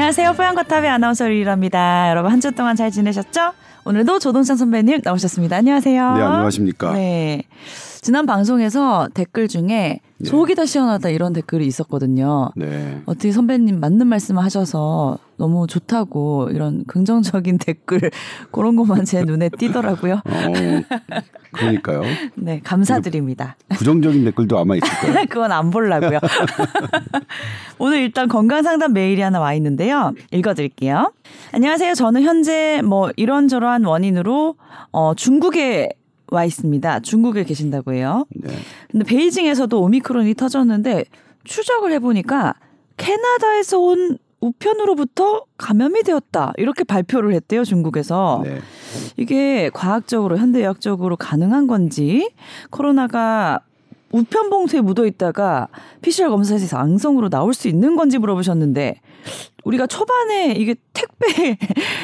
안녕하세요. 뽀얀거탑의 아나운서 리라입니다. 여러분 한 주 동안 잘 지내셨죠? 오늘도 조동찬 선배님 나오셨습니다. 안녕하세요. 네, 안녕하십니까. 네. 지난 방송에서 댓글 중에 네. 속이 다 시원하다 이런 댓글이 있었거든요. 네. 어떻게 선배님 맞는 말씀을 하셔서 너무 좋다고 이런 긍정적인 댓글 그런 것만 제 눈에 띄더라고요. 어, 그러니까요. 네, 감사드립니다. 부정적인 댓글도 아마 있을 거예요. 그건 안 보려고요. 오늘 일단 건강 상담 메일이 하나 와 있는데요. 읽어 드릴게요. 안녕하세요. 저는 현재 뭐 이런저러한 원인으로 어, 중국에 와 있습니다. 중국에 계신다고 해요. 네. 근데 베이징에서도 오미크론이 터졌는데 추적을 해보니까 캐나다에서 온 우편으로부터 감염이 되었다 이렇게 발표를 했대요 중국에서 네. 이게 과학적으로 현대의학적으로 가능한 건지 코로나가 우편 봉투에 묻어 있다가 PCR 검사에서 양성으로 나올 수 있는 건지 물어보셨는데 우리가 초반에 이게 택배를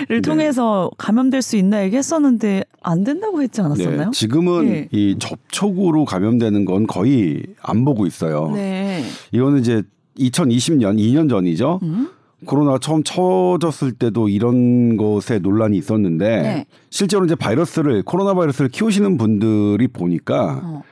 네. 통해서 감염될 수 있나 얘기했었는데 안 된다고 했지 않았었나요? 네. 지금은 네. 이 접촉으로 감염되는 건 거의 안 보고 있어요. 네. 이거는 이제 2020년 2년 전이죠. 음? 코로나가 처음 쳐졌을 때도 이런 것에 논란이 있었는데 네. 실제로 이제 바이러스를 코로나 바이러스를 키우시는 분들이 보니까 어.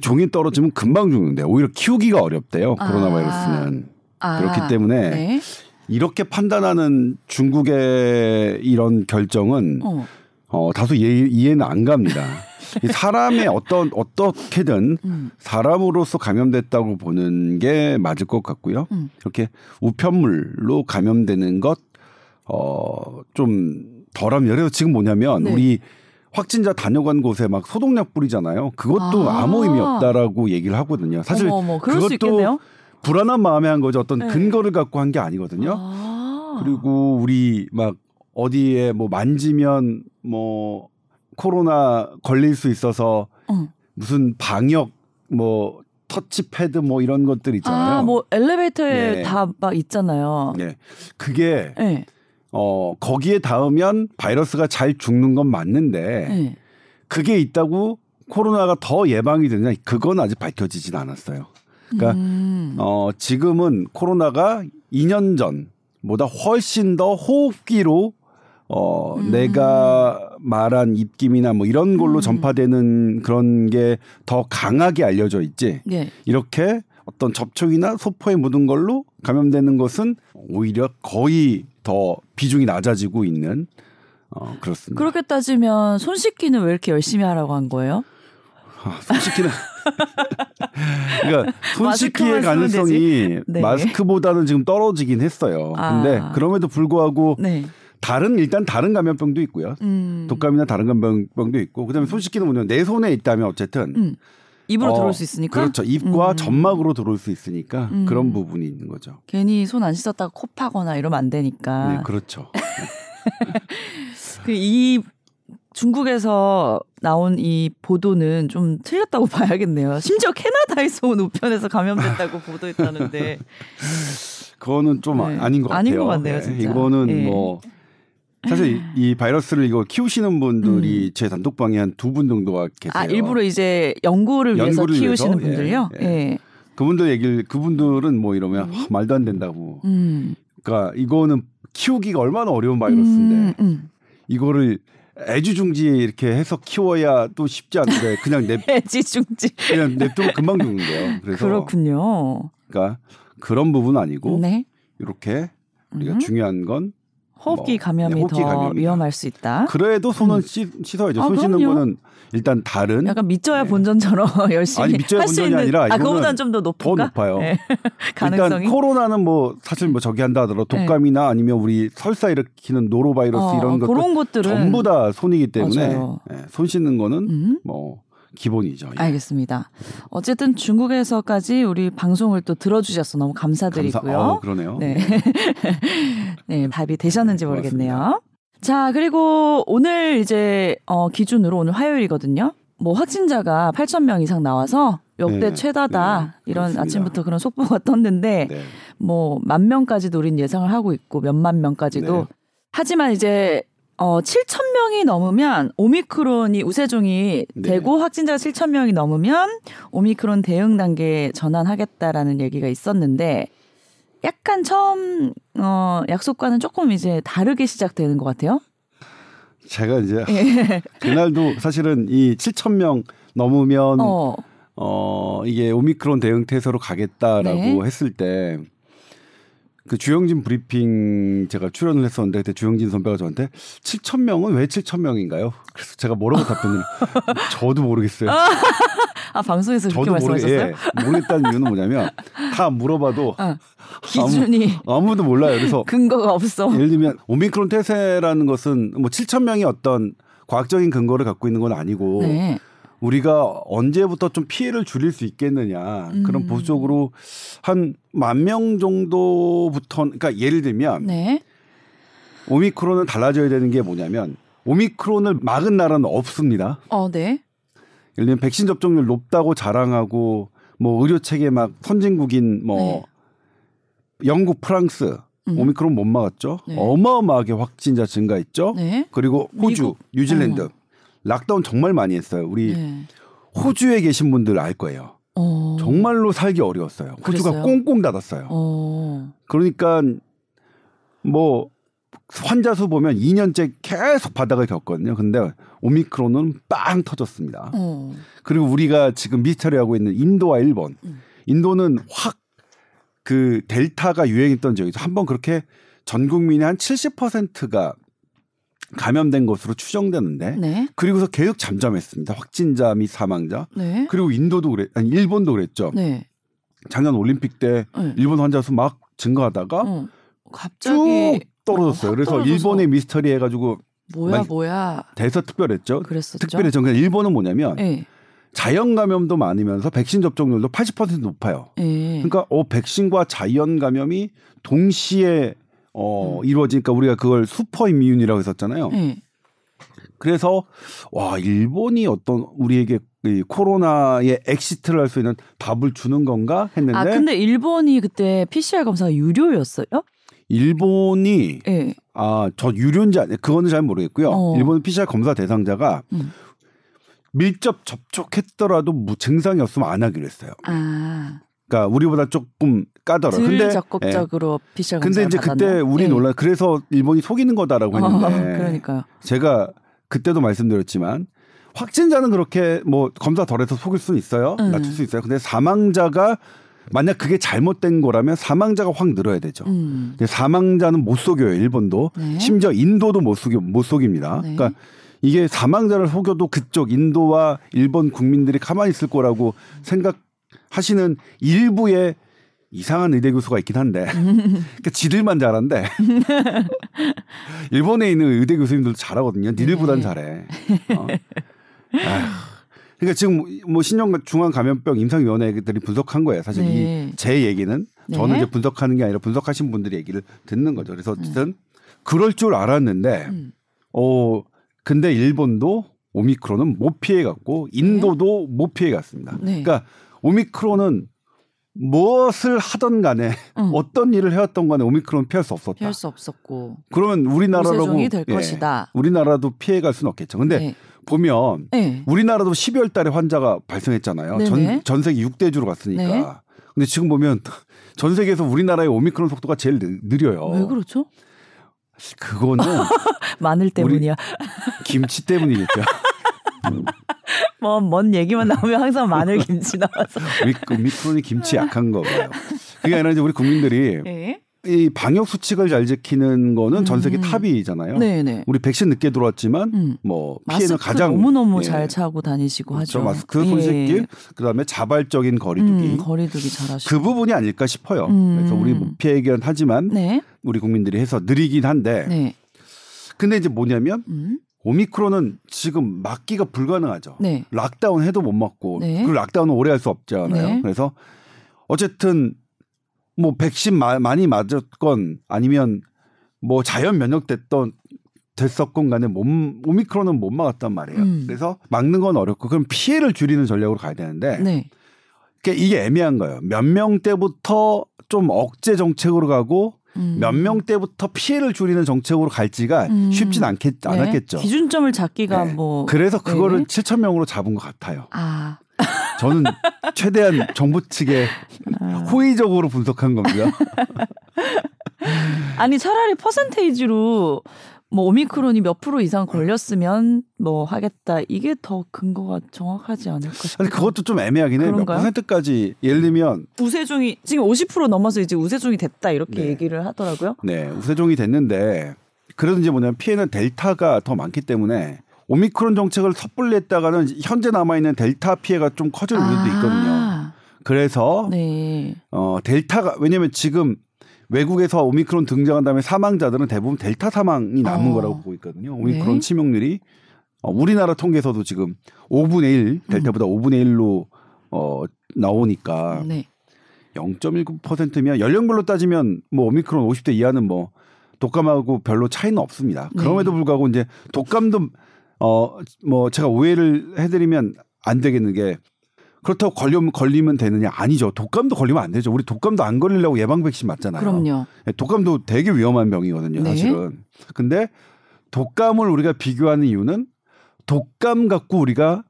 종이 떨어지면 금방 죽는데 오히려 키우기가 어렵대요. 코로나 아. 바이러스는 아, 그렇기 때문에 네. 이렇게 판단하는 중국의 이런 결정은 어. 어, 다소 이해, 이해는 안 갑니다. 이 사람의 어떤 어떻게든 음. 사람으로서 감염됐다고 보는 게 맞을 것 같고요. 음. 이렇게 우편물로 감염되는 것, 어, 좀 덜하면, 예를 들어 지금 뭐냐면 네. 우리 확진자 다녀간 곳에 막 소독약 뿌리잖아요. 그것도 아. 아. 무 의미 없다라고 얘기를 하거든요. 사실 어머, 어머, 그럴 수 그것도. 불안한 마음에 한 거죠. 어떤 네. 근거를 갖고 한 게 아니거든요. 아. 그리고 우리 막 어디에 뭐 만지면 뭐 코로나 걸릴 수 있어서 어. 무슨 방역 뭐 터치패드 뭐 이런 것들 있잖아요. 아, 뭐 엘리베이터에 네. 다막 있잖아요. 네. 그게 네. 어 거기에 닿으면 바이러스가 잘 죽는 건 맞는데 네. 그게 있다고 코로나가 더 예방이 되느냐 그건 아직 밝혀지진 않았어요. 그러니까 음. 어 지금은 코로나가 2년 전보다 훨씬 더 호흡기로 어 음. 내가 말한 입김이나 뭐 이런 걸로 음. 전파되는 그런 게 더 강하게 알려져 있지. 네. 이렇게 어떤 접촉이나 소포에 묻은 걸로 감염되는 것은 오히려 거의 더 비중이 낮아지고 있는 어 그렇습니다. 그렇게 따지면 손 씻기는 왜 이렇게 열심히 하라고 한 거예요? 아, 손 씻기는 그러니까 손 씻기의 마스크만 쓰면 가능성이 네. 마스크보다는 지금 떨어지긴 했어요. 근데 아. 그럼에도 불구하고 네. 다른 일단 다른 감염병도 있고요. 음. 독감이나 다른 감염병도 있고 그다음에 손 씻기는 뭐냐면 내 손에 있다면 어쨌든 음. 입으로 어, 들어올 수 있으니까. 그렇죠. 입과 음. 점막으로 들어올 수 있으니까 음. 그런 부분이 있는 거죠. 괜히 손 안 씻었다가 코 파거나 이러면 안 되니까. 네, 그렇죠. 그이 중국에서 나온 이 보도는 좀 틀렸다고 봐야겠네요. 심지어 캐나다에서 온 우편에서 감염됐다고 보도했다는데. 그거는 좀 네. 아닌 것 같아요. 아닌 것 같네요, 네, 진짜. 이거는 네. 뭐 사실 이, 이 바이러스를 이거 키우시는 분들이 제 단톡방에 한 두 분 정도가 계세요. 음. 아 일부러 이제 연구를 위해서 연구를 키우시는 위해서? 분들요. 예, 예. 예. 그분들 얘기를 그분들은 뭐 이러면 아, 말도 안 된다고. 음. 그러니까 이거는 키우기가 얼마나 어려운 바이러스인데 음, 음. 이거를 애주중지에 이렇게 해서 키워야 또 쉽지 않은데 그냥 냅 애지중지. 그냥 냅두면 금방 죽는데요. 그래서 그렇군요. 그러니까 그런 부분 아니고 네. 이렇게 우리가 음. 중요한 건 호흡기 뭐, 감염이 네, 호흡기 더 감염이다. 위험할 수 있다. 그래도 손은 씻, 씻어야죠. 아, 손 씻는 그럼요. 거는 일단 다른 약간 믿져야 네. 본전처럼 열심히 할 수 있는 아니라 아 이거는 그거보다는 좀더더 높은가? 높아요. 네. 가능성이 일단 코로나는 뭐 사실 뭐 저기 한다 하더라도 독감이나 아니면 우리 설사 일으키는 노로바이러스 어, 이런 것들은 전부 다 손이기 때문에. 예, 손 씻는 거는 음? 뭐 기본이죠. 예. 알겠습니다. 어쨌든 중국에서까지 우리 방송을 또 들어주셔서 너무 감사드리고요. 감사, 어, 그러네요. 네. 네, 답이 되셨는지 네, 모르겠네요. 자, 그리고 오늘 이제 어 기준으로 오늘 화요일이거든요. 뭐 확진자가 8천 명 이상 나와서 역대 네, 최다다 네, 이런 그렇습니다. 아침부터 그런 속보가 떴는데 네. 뭐만 명까지도 우린 예상을 하고 있고 몇만 명까지도 네. 하지만 이제 어 7천 명이 넘으면 오미크론이 우세종이 네. 되고 확진자가 7천 명이 넘으면 오미크론 대응 단계에 전환하겠다라는 얘기가 있었는데 약간 처음 어 약속과는 조금 이제 다르게 시작되는 것 같아요. 제가 이제 예. 그날도 사실은 이 7천 명 넘으면 어. 어. 이게 오미크론 대응 태세로 가겠다라고 네. 했을 때 그 주영진 브리핑 제가 출연을 했었는데 그때 주영진 선배가 저한테 7천 명은 왜 7천 명인가요? 그래서 제가 뭐라고 답변을 저도 모르겠어요. 아 방송에서 그렇게 말씀하셨어요? 예, 모르겠다는 이유는 뭐냐면 다 물어봐도 어. 기준이 아무, 도 몰라요. 그래서 근거가 없어. 예를 들면 오미크론 태세라는 것은 뭐 7천 명이 어떤 과학적인 근거를 갖고 있는 건 아니고 네. 우리가 언제부터 좀 피해를 줄일 수 있겠느냐 그런 음. 보수적으로 한 만 명 정도부터 그러니까 예를 들면 네. 오미크론은 달라져야 되는 게 뭐냐면 오미크론을 막은 나라는 없습니다. 어, 네. 예를 들면 백신 접종률 높다고 자랑하고 뭐 의료 체계 막 선진국인 뭐 네. 영국, 프랑스 음. 오미크론 못 막았죠. 네. 어마어마하게 확진자 증가했죠. 네. 그리고 호주, 미국. 뉴질랜드 어. 락다운 정말 많이 했어요. 우리 네. 호주에 계신 분들 알 거예요. 어. 정말로 살기 어려웠어요. 호주가 그랬어요? 꽁꽁 닫았어요. 어. 그러니까 뭐 환자 수 보면 2년째 계속 바닥을 겪거든요. 근데 오미크론은 빵 터졌습니다. 어. 그리고 우리가 지금 미스터리 하고 있는 인도와 일본. 음. 인도는 확 그 델타가 유행했던 지역이죠. 한번 그렇게 전 국민의 한 70%가 감염된 것으로 추정되는데 네. 그리고서 계속 잠잠했습니다. 확진자 및 사망자. 네. 그리고 인도도 그래 아니 일본도 그랬죠. 네. 작년 올림픽 때 네. 일본 환자 수 막 증가하다가 어. 쭉 갑자기 떨어졌어요. 어, 확 그래서 떨어져서. 일본의 미스터리 해 가지고 뭐야 많이- 뭐야 대서특필했죠. 그랬었죠. 특필했죠. 그러니까 일본은 뭐냐면 예. 자연 감염도 많으면서 백신 접종률도 80% 높아요. 예. 그러니까 어 백신과 자연 감염이 동시에 어 음. 이루어지니까 우리가 그걸 super immune이라고 했었잖아요. 예. 그래서 와 일본이 어떤 우리에게 이 코로나의 exit를 할 수 있는 답을 주는 건가 했는데 아 근데 일본이 그때 PCR 검사가 유료였어요? 일본이 예. 아저 유료인지 아니 그거는 잘 모르겠고요. 어. 일본 PCR 검사 대상자가 음. 밀접 접촉했더라도 무 증상이 없으면 안 하기로 했어요. 아. 그러니까 우리보다 조금 까다로워. 덜 근데 예. 적극적으로 PCR 검사. 근데 이제 그때 우리 놀라 그래서 일본이 속이는 거다라고 했는데 어, 그러니까요. 제가 그때도 말씀드렸지만 확진자는 그렇게 뭐 검사 덜해서 속일 수는 있어요. 음. 낮출 수 있어요. 근데 사망자가 만약 그게 잘못된 거라면 사망자가 확 늘어야 되죠. 음. 근데 사망자는 못 속여요. 일본도 네. 심지어 인도도 못 속여 못 속입니다. 네. 그러니까 이게 사망자를 속여도 그쪽 인도와 일본 국민들이 가만히 있을 거라고 생각 하시는 일부의 이상한 의대 교수가 있긴 한데 그러니까 지들만 잘한데 일본에 있는 의대 교수님들도 잘하거든요. 니들보단 네. 잘해. 어. 아휴. 그러니까 지금 뭐 신종 중앙 감염병 임상위원회들이 분석한 거예요. 사실 네. 이제 얘기는 네. 저는 이제 분석하는 게 아니라 분석하신 분들의 얘기를 듣는 거죠. 그래서 어쨌든 그럴 줄 알았는데 음. 어 근데 일본도 오미크론은 못 피해 갔고 인도도 못 피해 갔습니다. 네. 그러니까 오미크론은 무엇을 하던 간에 음. 어떤 일을 해왔던 간에 오미크론 피할 수 없었다. 피할 수 없었고. 그러면 우리나라라고 될 예, 것이다. 우리나라도 피해 갈 수는 없겠죠. 근데 네. 보면 네. 우리나라도 12월 달에 환자가 발생했잖아요. 네네. 전, 전 세계 6대 주로 갔으니까. 네. 근데 지금 보면 전 세계에서 우리나라의 오미크론 속도가 제일 느, 느려요. 왜 그렇죠? 그거는 마늘 때문이야. 김치 때문이겠죠. 뭐 먼 얘기만 나오면 항상 마늘 김치 나와서. 오미- 오미크론이 김치 약한 거 봐요. 그게 아니라 이제 우리 국민들이 네. 이 방역 수칙을 잘 지키는 거는 전 세계 음. top이잖아요. 네네. 우리 백신 늦게 들어왔지만 음. 뭐 피해는 가장 너무 너무 예. 잘 차고 다니시고 그렇죠. 하죠. 마스크, 손 예. 씻기, 그다음에 자발적인 거리두기. 음, 거리두기 잘하시고. 그 부분이 아닐까 싶어요. 음. 그래서 우리 뭐 피해긴 하지만 네. 우리 국민들이 해서 느리긴 한데 네. 근데 이제 뭐냐면 음. 오미크론은 지금 막기가 불가능하죠. 네. lockdown 해도 못 막고 네. 그리고 lockdown은 오래 할 수 없잖아요. 네. 그래서 어쨌든 뭐 백신 마- 많이 맞았건 아니면 뭐 자연 면역 됐던 됐었건 간에 몸 오미크론은 못 막았단 말이에요. 음. 그래서 막는 건 어렵고 그럼 피해를 줄이는 전략으로 가야 되는데 네. 이게 애매한 거예요. 몇 명 때부터 좀 억제 정책으로 가고 음. 몇명 때부터 피해를 줄이는 정책으로 갈지가 음. 쉽진 않겠, 네. 않았겠죠. 기준점을 잡기가 네. 뭐. 그래서 그거를 네네. 7천 명으로 잡은 것 같아요. 아. 저는 최대한 정부 측에 아. 호의적으로 분석한 겁니다. 아니 차라리 퍼센테이지로 뭐 오미크론이 몇 프로 이상 걸렸으면 뭐 하겠다 이게 더 근거가 정확하지 않을까 싶어요. 아니 그것도 좀 애매하긴 해요. 몇? 퍼센트까지 예를 들면 우세종이 지금 50% 넘어서 이제 우세종이 됐다 이렇게 네. 얘기를 하더라고요. 네 우세종이 됐는데 그래도 이제 뭐냐면 피해는 델타가 더 많기 때문에 오미크론 정책을 섣불리 했다가는 현재 남아 있는 델타 피해가 좀 커질 우려도 있거든요. 아, 그래서 네. 어 델타가 왜냐면 지금 외국에서 오미크론 등장한 다음에 사망자들은 대부분 델타 사망이 남은 어. 거라고 보고 있거든요. 오미크론 네. 치명률이 어, 우리나라 통계에서도 지금 5분의 1 델타보다 5분의 1로 어 나오니까 네. 0.19%면 연령별로 따지면 뭐 오미크론 50대 이하는 뭐 독감하고 별로 차이는 없습니다. 네. 그럼에도 불구하고 이제 독감도 어 뭐 제가 오해를 해드리면 안 되겠는 게 그렇다고 걸리면 걸리면 되느냐 아니죠. 독감도 걸리면 안 되죠. 우리 독감도 안 걸리려고 예방 백신 맞잖아요. 그럼요. 예, 독감도 되게 위험한 병이거든요, 네. 사실은. 근데 독감을 우리가 비교하는 이유는 독감 갖고 우리가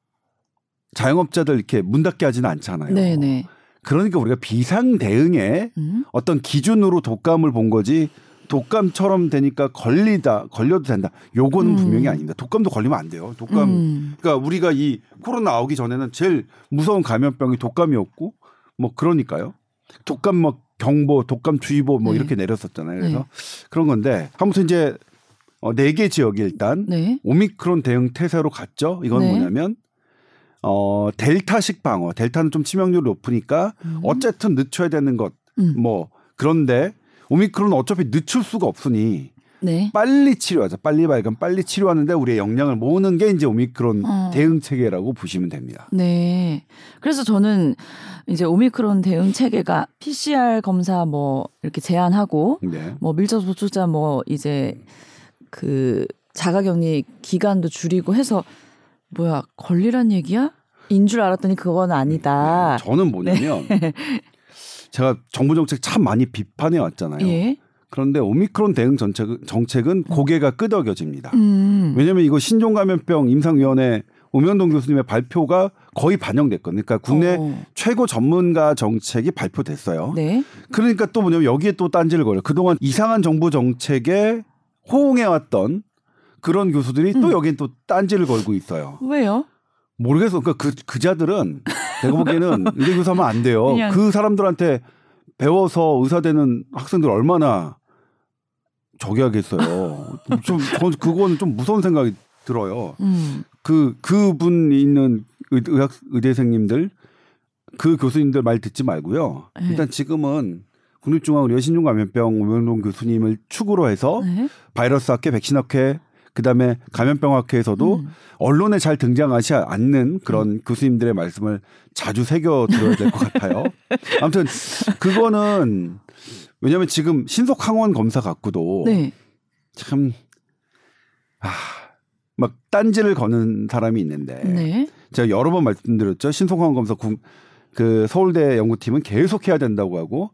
자영업자들 이렇게 문 닫게 하지는 않잖아요. 네네. 그러니까 우리가 비상 대응에 음. 어떤 기준으로 독감을 본 거지 독감처럼 되니까 걸리다 걸려도 된다. 요거는 음. 분명히 아닙니다. 독감도 걸리면 안 돼요. 독감 음. 그러니까 우리가 이 코로나 나오기 전에는 제일 무서운 감염병이 독감이었고 뭐 그러니까요. 독감 뭐 경보, 독감 주의보 뭐 네. 이렇게 내렸었잖아요. 그래서 네. 그런 건데 아무튼 이제 어, 네개 지역이 일단 네. 오미크론 대응 태세로 갔죠. 이건 네. 뭐냐면 어 델타식 방어. 델타는 좀 치명률이 높으니까 음. 어쨌든 늦춰야 되는 것. 음. 뭐 그런데 오미크론은 어차피 늦출 수가 없으니 네. 빨리 치료하자. 빨리 발견, 빨리 치료하는데 우리의 역량을 모으는 게 이제 오미크론 어. 대응 체계라고 보시면 됩니다. 네. 그래서 저는 이제 오미크론 대응 체계가 PCR 검사 뭐 이렇게 제한하고 네. 뭐 밀접 접촉자 뭐 이제 그 자가격리 기간도 줄이고 해서 뭐야 걸리란 얘기야? 인 줄 알았더니 그건 아니다. 저는 뭐냐면 제가 정부 정책 참 많이 비판해 왔잖아요. 예. 그런데 오미크론 대응 정책은, 정책은 고개가 끄덕여집니다. 음. 왜냐하면 이거 신종 감염병 임상위원회 오명동 교수님의 발표가 거의 반영됐거든요. 그러니까 국내 어. 최고 전문가 정책이 발표됐어요. 네. 그러니까 또 뭐냐면 여기에 또 딴지를 걸요. 그동안 이상한 정부 정책에 호응해왔던 그런 교수들이 또 음. 여기엔 또 딴지를 걸고 있어요. 왜요? 모르겠어. 그러니까 그, 그자들은 내가 보기에는 의대 교사면 안 돼요. 그냥- 그 사람들한테 배워서 의사 되는 학생들 얼마나 저기 하겠어요. 좀, 저, 그거는 좀 무서운 생각이 들어요. 음. 그, 그분 있는 의, 의학, 의대생님들, 그 교수님들 말 듣지 말고요. 네. 일단 지금은 국립중앙의료 신종감염병 오명동 교수님을 축으로 해서 네. 바이러스 학회, 백신 학회, 그다음에 감염병 학회에서도 음. 언론에 잘 등장하지 않는 그런 교수님들의 말씀을 자주 새겨 들어야 될 것 같아요. 아무튼 그거는 왜냐하면 지금 신속 항원 검사 갖고도 네. 참 아, 막 딴지를 거는 사람이 있는데 네. 제가 여러 번 말씀드렸죠. 신속 항원 검사 국, 그 서울대 연구팀은 계속 해야 된다고 하고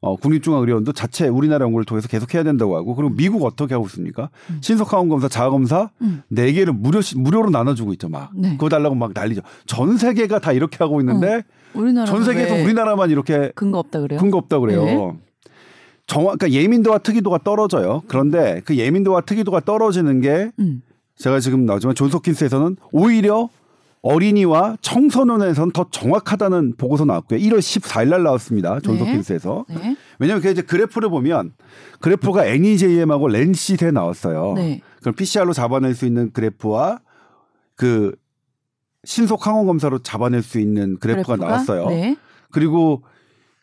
어, 국립중앙의료원도 자체 우리나라 연구를 통해서 계속 해야 된다고 하고 그리고 미국 어떻게 하고 있습니까? 음. 신속 항원 검사, 자가 검사 음. 네 개를 무료 무료로 나눠주고 있죠. 막 네. 그거 달라고 막 난리죠. 전 세계가 다 이렇게 하고 있는데 우리나라 전 세계에서 우리나라만 이렇게 근거 없다 그래요? 근거 없다 그래요. 네. 정확 그러니까 예민도와 특이도가 떨어져요. 그런데 그 예민도와 특이도가 떨어지는 게 음. 제가 지금 나오지만 존스홉킨스에서는 오히려 어린이와 청소년에서는 더 정확하다는 보고서 나왔고요. 1월 14일 날 나왔습니다. 존스홉킨스에서. 네. 왜냐하면 그 이제 그래프를 보면 그래프가 NEJM하고 렌시트에 나왔어요. 네. 그럼 PCR로 잡아낼 수 있는 그래프와 그 신속 항원 검사로 잡아낼 수 있는 그래프가, 나왔어요. 네. 그리고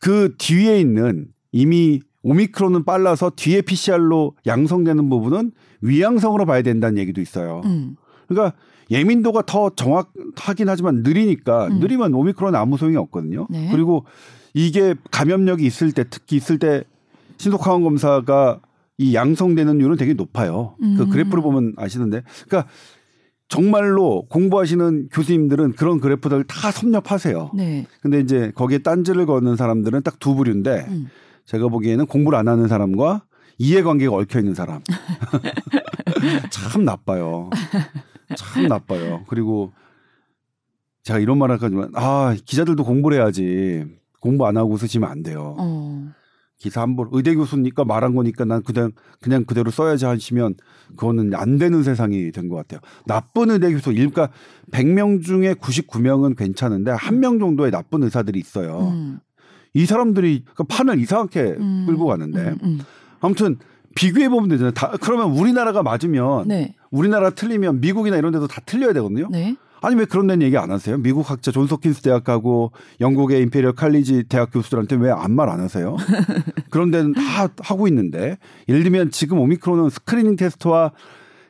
그 뒤에 있는 이미 오미크론은 빨라서 뒤에 PCR로 양성되는 부분은 위양성으로 봐야 된다는 얘기도 있어요. 음. 그러니까 예민도가 더 정확하긴 하지만 느리니까 음. 느리면 오미크론은 아무 소용이 없거든요. 네. 그리고 이게 감염력이 있을 때 특히 있을 때 신속항원 검사가 이 양성되는 률은 되게 높아요. 그 음. 그래프를 보면 아시는데, 그러니까 정말로 공부하시는 교수님들은 그런 그래프들 다 섭렵하세요. 네. 근데 이제 거기에 딴지를 거는 사람들은 딱 두 부류인데 음. 제가 보기에는 공부를 안 하는 사람과 이해관계가 얽혀 있는 사람 참 나빠요. 참 나빠요. 그리고 제가 이런 말 할까지만 아 기자들도 공부를 해야지 공부 안 하고 쓰시면 안 돼요. 어. 기사 한번 의대 교수니까 말한 거니까 난 그냥 그냥 그대로 써야지 하시면 그거는 안 되는 세상이 된 것 같아요. 나쁜 의대 교수 일가 100명 중에 99명은 괜찮은데 한 명 정도의 나쁜 의사들이 있어요. 음. 이 사람들이 그 판을 이상하게 음. 끌고 가는데 음, 음. 아무튼 비교해 보면 되잖아요. 다 그러면 우리나라가 맞으면 네. 우리나라 틀리면 미국이나 이런 데도 다 틀려야 되거든요. 네. 아니 왜 그런 데는 얘기 안 하세요? 미국 학자 존스 홉킨스 대학하고 영국의 임페리얼 칼리지 대학 교수들한테 왜 아무 말 안 하세요? 그런 데는 다 하고 있는데 예를 들면 지금 오미크론은 screening test와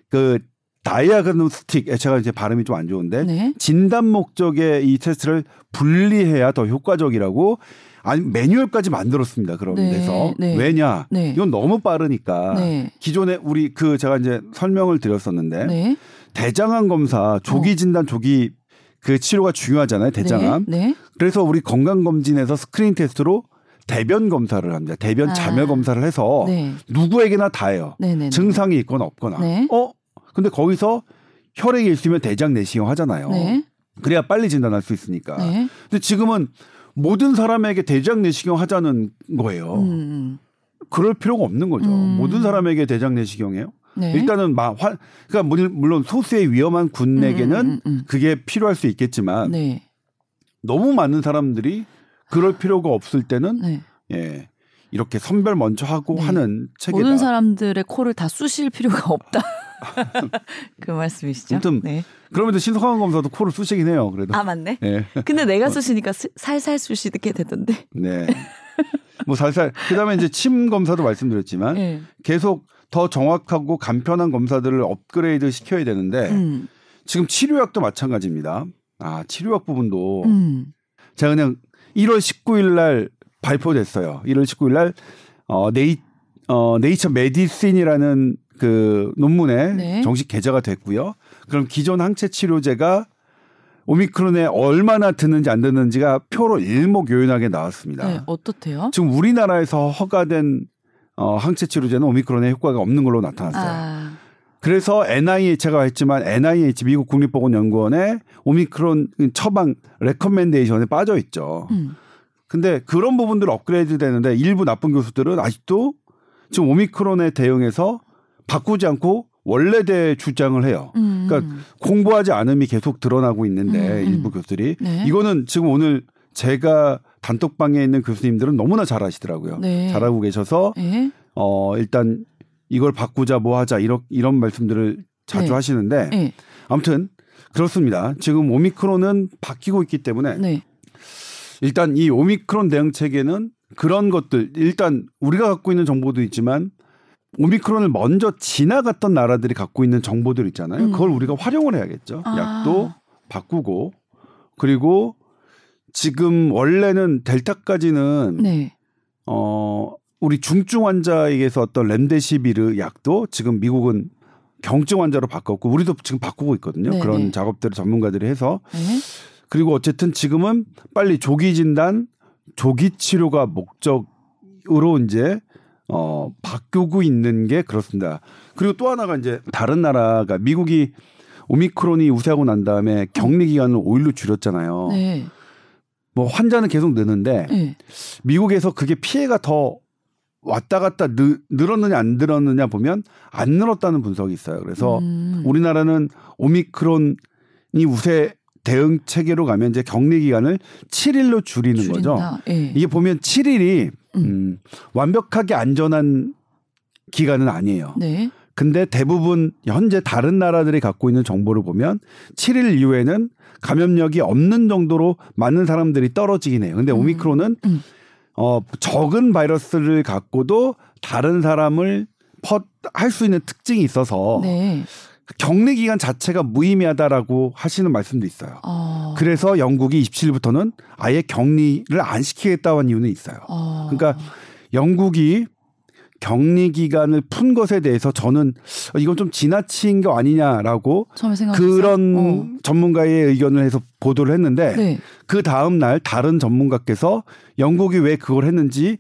그 diagnostic 제가 이제 발음이 좀 안 좋은데 네. 진단 목적의 이 테스트를 분리해야 더 효과적이라고 아니 매뉴얼까지 만들었습니다. 그런 네, 데서 네. 왜냐 네. 이건 너무 빠르니까 네. 기존에 우리 그 제가 이제 설명을 드렸었는데 네. 대장암 검사 조기 진단 조기 그 치료가 중요하잖아요 대장암 네. 네. 그래서 우리 건강 검진에서 스크린 테스트로 대변 검사를 합니다 대변 아. 자멸 검사를 해서 네. 누구에게나 다 해요. 증상이 있거나 없거나 네. 어 근데 거기서 혈액이 있으면 대장 내시경 하잖아요 네. 그래야 빨리 진단할 수 있으니까 네. 근데 지금은 모든 사람에게 대장 내시경 하자는 거예요 음. 그럴 필요가 없는 거죠 음. 모든 사람에게 대장 내시경해요 네. 일단은 막 화, 그러니까 물- 물론 소수의 위험한 군에게는 음, 음, 음, 음. 그게 필요할 수 있겠지만 네. 너무 많은 사람들이 그럴 필요가 없을 때는 네. 예 이렇게 선별 먼저 하고 네. 하는 체계다. 모든 사람들의 코를 다 쑤실 필요가 없다. 그 말씀이시죠? 아무튼 네. 그럼에도 신속한 검사도 코를 쑤시긴 해요. 그래도 아 맞네. 예 근데 내가 쑤시니까 스- 살살 쑤시게 되던데. 네. 뭐 살살 그다음에 이제 침 검사도 말씀드렸지만 네. 계속 더 정확하고 간편한 검사들을 업그레이드 시켜야 되는데 음. 지금 치료약도 마찬가지입니다. 아 치료약 부분도 음. 제가 그냥 1월 19일 날 발표됐어요. 1월 19일 날 어, 네이 어, 네이처 메디신이라는 그 논문에 네. 정식 게재가 됐고요. 그럼 기존 항체 치료제가 오미크론에 얼마나 드는지 안 드는지가 표로 일목요연하게 나왔습니다. 네. 어떻대요? 지금 우리나라에서 허가된 어, 항체 치료제는 오미크론에 효과가 없는 걸로 나타났어요. 아. 그래서 NIH 제가 했지만 NIH 미국 국립보건연구원의 오미크론 처방 recommendation에 빠져 있죠. 음. 근데 그런 부분들 업그레이드 되는데 일부 나쁜 교수들은 아직도 지금 오미크론에 대응해서 바꾸지 않고 원래대로 주장을 해요. 음. 그러니까 공부하지 않음이 계속 드러나고 있는데 음, 음. 일부 교수들이 네. 이거는 지금 오늘 제가 단톡방에 있는 교수님들은 너무나 잘 아시더라고요. 네. 잘하고 계셔서 네. 어 일단 이걸 바꾸자 뭐 하자 이런 이런 말씀들을 자주 네. 하시는데 네. 아무튼 그렇습니다. 지금 오미크론은 바뀌고 있기 때문에 네. 일단 이 오미크론 대응 체계는 그런 것들 일단 우리가 갖고 있는 정보도 있지만 오미크론을 먼저 지나갔던 나라들이 갖고 있는 정보들 있잖아요. 음. 그걸 우리가 활용을 해야겠죠. 아. 약도 바꾸고 그리고 지금 원래는 델타까지는 네. 어 우리 중증 환자에게서 어떤 렘데시비르 약도 지금 미국은 경증 환자로 바꿨고 우리도 지금 바꾸고 있거든요. 네, 그런 네. 작업들을 전문가들이 해서 네. 그리고 어쨌든 지금은 빨리 조기 진단, 조기 치료가 목적으로 이제 어 바꾸고 있는 게 그렇습니다. 그리고 또 하나가 이제 다른 나라가 미국이 오미크론이 우세하고 난 다음에 격리 기간을 5일로 줄였잖아요. 네. 뭐 환자는 계속 느는데 네. 미국에서 그게 피해가 더 왔다 갔다 느, 늘었느냐 안 늘었느냐 보면 안 늘었다는 분석이 있어요. 그래서 음. 우리나라는 오미크론이 우세 대응 체계로 가면 이제 격리 기간을 7일로 줄이는 거죠. 줄인다. 예. 이게 보면 7일이 음, 완벽하게 안전한 기간은 아니에요. 네. 근데 대부분 현재 다른 나라들이 갖고 있는 정보를 보면 7일 이후에는 감염력이 없는 정도로 많은 사람들이 떨어지긴 해요. 근데 음. 오미크론은 음. 어 적은 바이러스를 갖고도 다른 사람을 할 수 있는 특징이 있어서 네. 격리 기간 자체가 무의미하다라고 하시는 말씀도 있어요. 어. 그래서 영국이 27일부터는 아예 격리를 안 시키겠다는 이유는 있어요. 어. 그러니까 영국이 격리 기간을 푼 것에 대해서 저는 이건 좀 지나친 거 아니냐라고. 그런 어. 전문가의 의견을 해서 보도를 했는데 네. 그 다음 날 다른 전문가께서 영국이 왜 그걸 했는지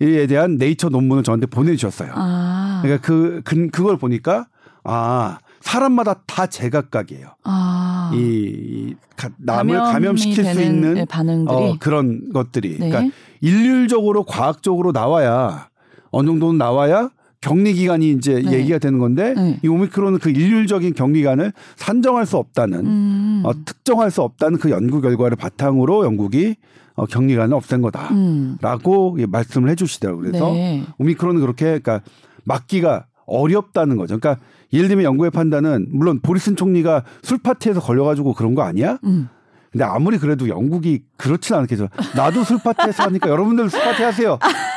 에 대한 네이처 논문을 저한테 보내주셨어요. 아. 그러니까 그, 그 그걸 보니까 아 사람마다 다 제각각이에요. 아. 아. 이, 남을 감염시킬 수 있는 네, 반응들이 어, 그런 것들이 네. 그러니까 일률적으로 과학적으로 나와야 어느 정도는 나와야 격리 기간이 이제 네. 얘기가 되는 건데 네. 이 오미크론은 그 일률적인 격리 기간을 산정할 수 없다는 음. 어, 특정할 수 없다는 그 연구 결과를 바탕으로 영국이 어, 격리 기간을 없앤 거다. 음. 라고 예, 말씀을 해주시더라고요. 그래서 네. 오미크론은 그렇게 그러니까 막기가 어렵다는 거죠. 그러니까 예를 들면 영국의 판단은 물론 보리슨 총리가 술 파티에서 걸려가지고 그런 거 아니야? 음. 근데 아무리 그래도 영국이 그렇진 않겠죠. 나도 술 파티에서 하니까 여러분들 술 파티 하세요.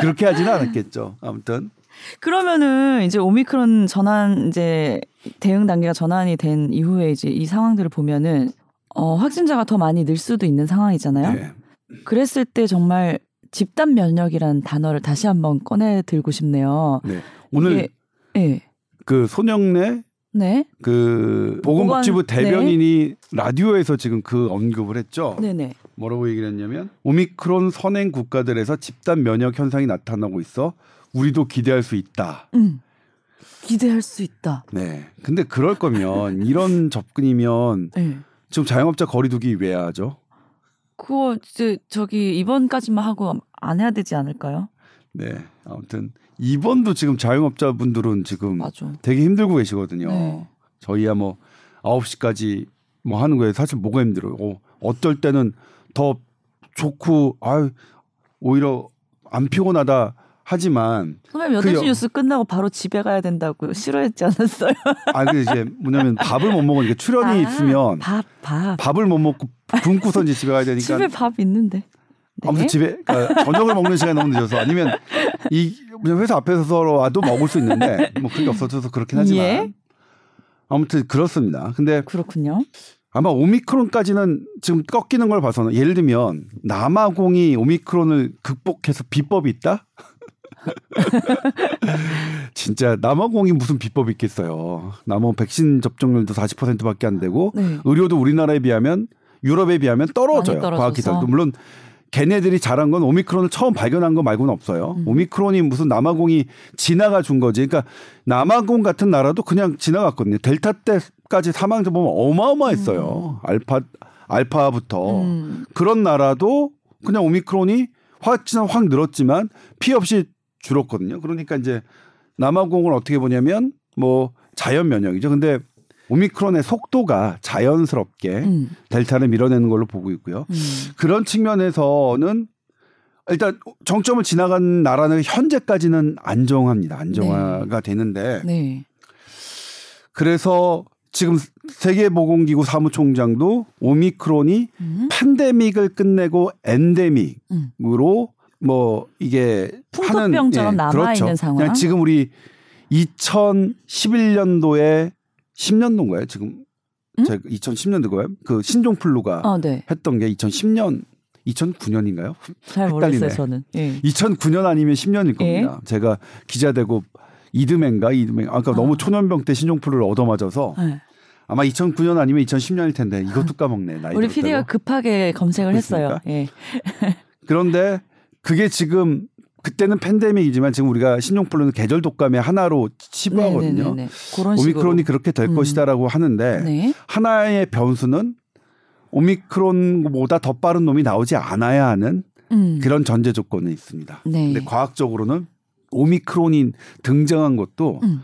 그렇게 하지는 않았겠죠. 아무튼 그러면은 이제 오미크론 전환 이제 대응 단계가 전환이 된 이후에 이제 이 상황들을 보면은 어, 확진자가 더 많이 늘 수도 있는 상황이잖아요. 네. 그랬을 때 정말 집단 면역이라는 단어를 다시 한번 꺼내 들고 싶네요. 네. 오늘 이게- 네. 그 손영래 네. 그 보건복지부 보건- 네. 대변인이 라디오에서 지금 그 언급을 했죠. 네네. 뭐라고 얘기를 했냐면 오미크론 선행 국가들에서 집단 면역 현상이 나타나고 있어 우리도 기대할 수 있다. 음. 기대할 수 있다. 네. 근데 그럴 거면 이런 접근이면 네. 지금 자영업자 거리두기 왜 하죠? 그거 이제 저기 이번까지만 하고 안 해야 되지 않을까요? 네. 아무튼 이번도 지금 자영업자분들은 지금 맞아. 되게 힘들고 계시거든요. 네. 저희야 뭐 9시까지 뭐 하는 거에 사실 뭐가 힘들어요. 어, 어떨 때는 더 좋고 아유 오히려 안 피곤하다 하지만 선배님 그 8시 여- 뉴스 끝나고 바로 집에 가야 된다고 싫어했지 않았어요? 아 근데 이제 뭐냐면 밥을 못 먹으니까 출연이 아, 있으면 밥, 밥. 밥을 못 먹고 굶고서 이제 집에 가야 되니까 집에 밥 있는데. 네. 아무튼 집에 그러니까 저녁을 먹는 시간이 너무 늦어서 아니면 이 회사 앞에서 와도 먹을 수 있는데 뭐 그게 없어져서 그렇긴 하지만 예. 아무튼 그렇습니다. 근데 그렇군요. 아마 오미크론까지는 지금 꺾이는 걸 봐서는 예를 들면 남아공이 오미크론을 극복해서 비법이 있다? 진짜 남아공이 무슨 비법이 있겠어요. 남아공 백신 접종률도 40%밖에 안 되고 네. 의료도 우리나라에 비하면 유럽에 비하면 떨어져요. 과학 기술도 물론 걔네들이 잘한 건 오미크론을 처음 발견한 거 말고는 없어요. 음. 오미크론이 무슨 남아공이 지나가 준 거지. 그러니까 남아공 같은 나라도 그냥 지나갔거든요. 델타 때까지 사망자 보면 어마어마했어요. 알파 알파부터 음. 그런 나라도 그냥 오미크론이 확진은 확 늘었지만 피해 없이 줄었거든요. 그러니까 이제 남아공을 어떻게 보냐면 뭐 자연 면역이죠. 근데 오미크론의 속도가 자연스럽게 음. 델타를 밀어내는 걸로 보고 있고요. 음. 그런 측면에서는 일단 정점을 지나간 나라는 현재까지는 안정합니다. 안정화가 되는데 네. 그래서 지금 세계보건기구 사무총장도 오미크론이 음. 팬데믹을 끝내고 엔데믹으로 음. 뭐 이게 풍토병처럼 남아 그렇죠. 있는 상황. 그냥 지금 우리 2011년도에 10년도인가요? 지금 음? 제가 2010년도인가요? 그 신종플루가 어, 네. 했던 게 2010년 2009년인가요? 잘 모르겠어요. 저는. 예. 2009년 아니면 10년일 겁니다. 제가 기자 되고 이듬해인가 이듬해 아까 아. 너무 초년병 때 신종플루를 얻어맞아서 네. 아마 2009년 아니면 2010년일 텐데 이것도 까먹네 나이 우리. PD가 급하게 검색을 했어요. 예. 그런데 그게 지금 그때는 팬데믹이지만 지금 우리가 신종플루는 계절 독감의 하나로 치부하거든요. 네네네네. 그런 식으로. 오미크론이 그렇게 될 음. 것이다라고 하는데 네. 하나의 변수는 오미크론보다 더 빠른 놈이 나오지 않아야 하는 음. 그런 전제 조건이 있습니다. 네. 근데 과학적으로는 오미크론이 등장한 것도 음.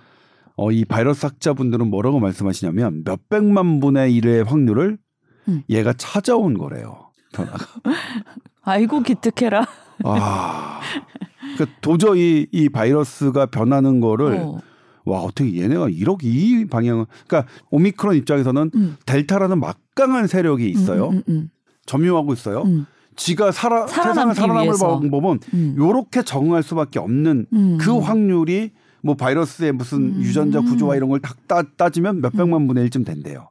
어, 이 바이러스 학자분들은 뭐라고 말씀하시냐면 몇 백만 분의 일의 확률을 음. 얘가 찾아온 거래요. 변화가. 아이고 기특해라. 아, 그러니까 도저히 이 바이러스가 변하는 거를 어. 와 어떻게 얘네가 이렇게 이 방향을 그러니까 오미크론 입장에서는 음. 델타라는 막강한 세력이 있어요. 음, 음, 점유하고 있어요. 음, 지가 살아 세상을 살아남을. 방법은 음. 요렇게 적응할 수밖에 없는 음. 그 확률이 뭐 바이러스의 무슨 음. 유전자 구조와 이런 걸다 따, 따지면 몇 백만 분의 일쯤 된대요.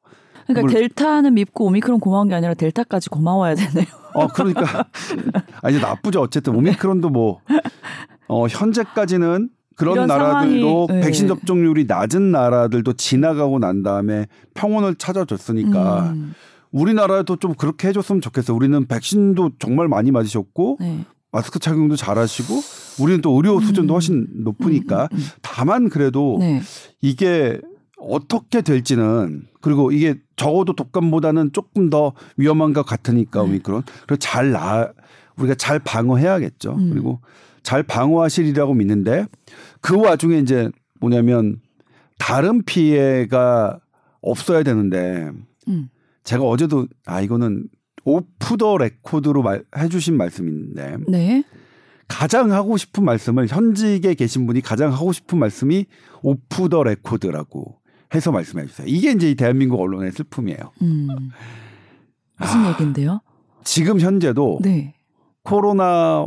그러니까 물- 델타는 밉고 오미크론 고마운 게 아니라 델타까지 고마워야 되네요. 어 그러니까 아 이제 나쁘죠. 어쨌든 오미크론도 뭐 어, 현재까지는 그런 나라들도 상황이, 네. 백신 접종률이 낮은 나라들도 지나가고 난 다음에 평온을 찾아줬으니까 음. 우리나라도 좀 그렇게 해줬으면 좋겠어요. 우리는 백신도 정말 많이 맞으셨고 네. 마스크 착용도 잘하시고 우리는 또 의료 수준도 음. 훨씬 높으니까 음, 음, 음. 다만 그래도 네. 이게 어떻게 될지는 그리고 이게 적어도 독감보다는 조금 더 위험한 것 같으니까 네. 오미크론 그리고 잘 나 우리가 잘 방어해야겠죠. 음. 그리고 잘 방어하시리라고 믿는데 그 와중에 이제 뭐냐면 다른 피해가 없어야 되는데 음. 제가 어제도 아 이거는 오프 더 레코드로 말, 해주신 말씀인데 네. 가장 하고 싶은 말씀을 현직에 계신 분이 가장 하고 싶은 말씀이 오프 더 레코드라고 해서 말씀해 주세요. 이게 이제 이 대한민국 언론의 슬픔이에요. 음. 무슨 아. 얘기인데요? 지금 현재도 네. 코로나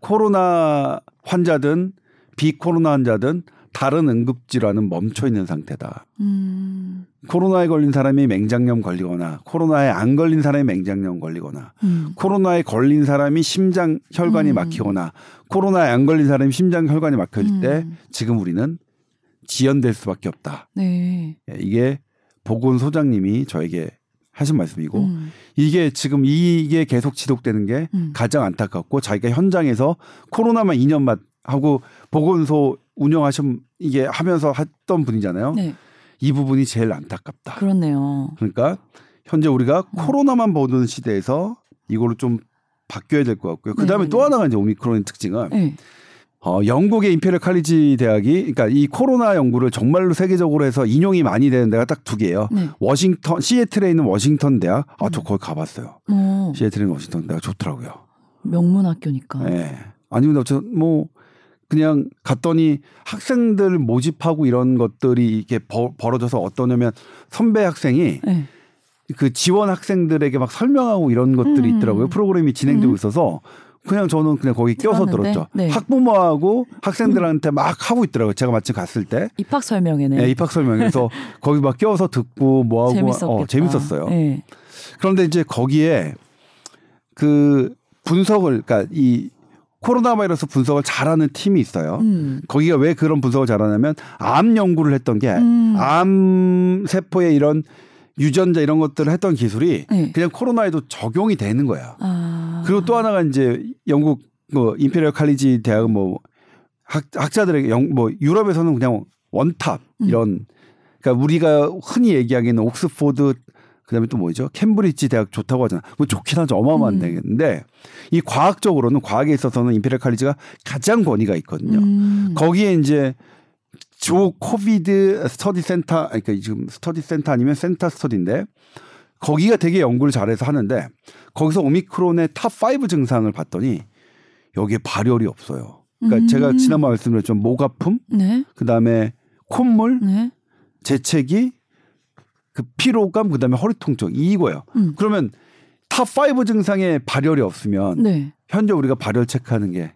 코로나 환자든 비코로나 환자든 다른 응급질환은 멈춰 있는 상태다. 음. 코로나에 걸린 사람이 맹장염 걸리거나 코로나에 안 걸린 사람이 맹장염 걸리거나 음. 코로나에 걸린 사람이 심장 혈관이 음. 막히거나 코로나에 안 걸린 사람이 심장 혈관이 막힐 때 음. 지금 우리는 지연될 수밖에 없다. 네. 예, 이게 보건 소장님이 저에게 하신 말씀이고 음. 이게 지금 이게 계속 지속되는 게 음. 가장 안타깝고 자기가 현장에서 코로나만 2년만 하고 보건소 운영하신 이게 하면서 했던 분이잖아요. 네. 이 부분이 제일 안타깝다. 그렇네요. 그러니까 현재 우리가 음. 코로나만 보는 시대에서 이거를 좀 바뀌어야 될 것 같고요. 그 다음에 네네네. 또 하나가 이제 오미크론의 특징은 네. 어, 영국의 임페리얼 칼리지 대학이 그러니까 이 코로나 연구를 정말로 세계적으로 해서 인용이 많이 되는 데가 딱 두 개예요. 네. 워싱턴 시애틀에 있는 워싱턴 대학. 아, 저 음. 거기 가봤어요. 뭐 시애틀에 있는 워싱턴 대학 좋더라고요. 명문 학교니까. 예. 아니 근데 저 뭐 그냥 갔더니 학생들 모집하고 이런 것들이 이렇게 벌, 벌어져서 어떠냐면 선배 학생이 네. 그 지원 학생들에게 막 설명하고 이런 것들이 음. 있더라고요. 프로그램이 진행되고 음. 있어서 그냥 저는 그냥 거기 껴서? 들었죠. 네. 학부모하고 학생들한테 막 하고 있더라고요. 제가 마침 갔을 때. 입학 설명회네. 예, 입학 설명에서 거기 막 껴서 듣고 뭐 하고. 어, 재밌었어요. 네. 그런데 이제 거기에 그 분석을 그러니까 이 코로나 바이러스 분석을 잘하는 팀이 있어요. 음. 거기가 왜 그런 분석을 잘하냐면 암 연구를 했던 게 음. 암 세포의 이런 유전자 이런 것들을 했던 기술이 네. 그냥 코로나에도 적용이 되는 거야. 아. 그리고 또 하나가 이제 영국 뭐 임페리얼 칼리지 대학은 뭐 학, 학자들에게 영, 뭐 유럽에서는 그냥 one top 음. 이런 그러니까 우리가 흔히 얘기하기에는 옥스포드 그다음에 또 뭐죠? 캠브리지 대학 좋다고 하잖아. 뭐 좋긴 하죠. 어마어마한 음. 대학인데 이 과학적으로는 과학에 있어서는 임페리얼 칼리지가 가장 권위가 있거든요. 음. 거기에 이제 ZOE COVID Study 센터 아니, 그러니까 지금 스터디 센터 아니면 센터 study인데 거기가 되게 연구를 잘해서 하는데 거기서 오미크론의 top 5 증상을 봤더니 여기에 발열이 없어요. 그러니까 음. 제가 지난번 말씀드렸죠. 목 아픔, 네. 그다음에 콧물, 네. 재채기, 그 피로감, 그다음에 허리 통증 이거예요. 음. 그러면 top 5 증상에 발열이 없으면 네. 현재 우리가 발열 체크하는 게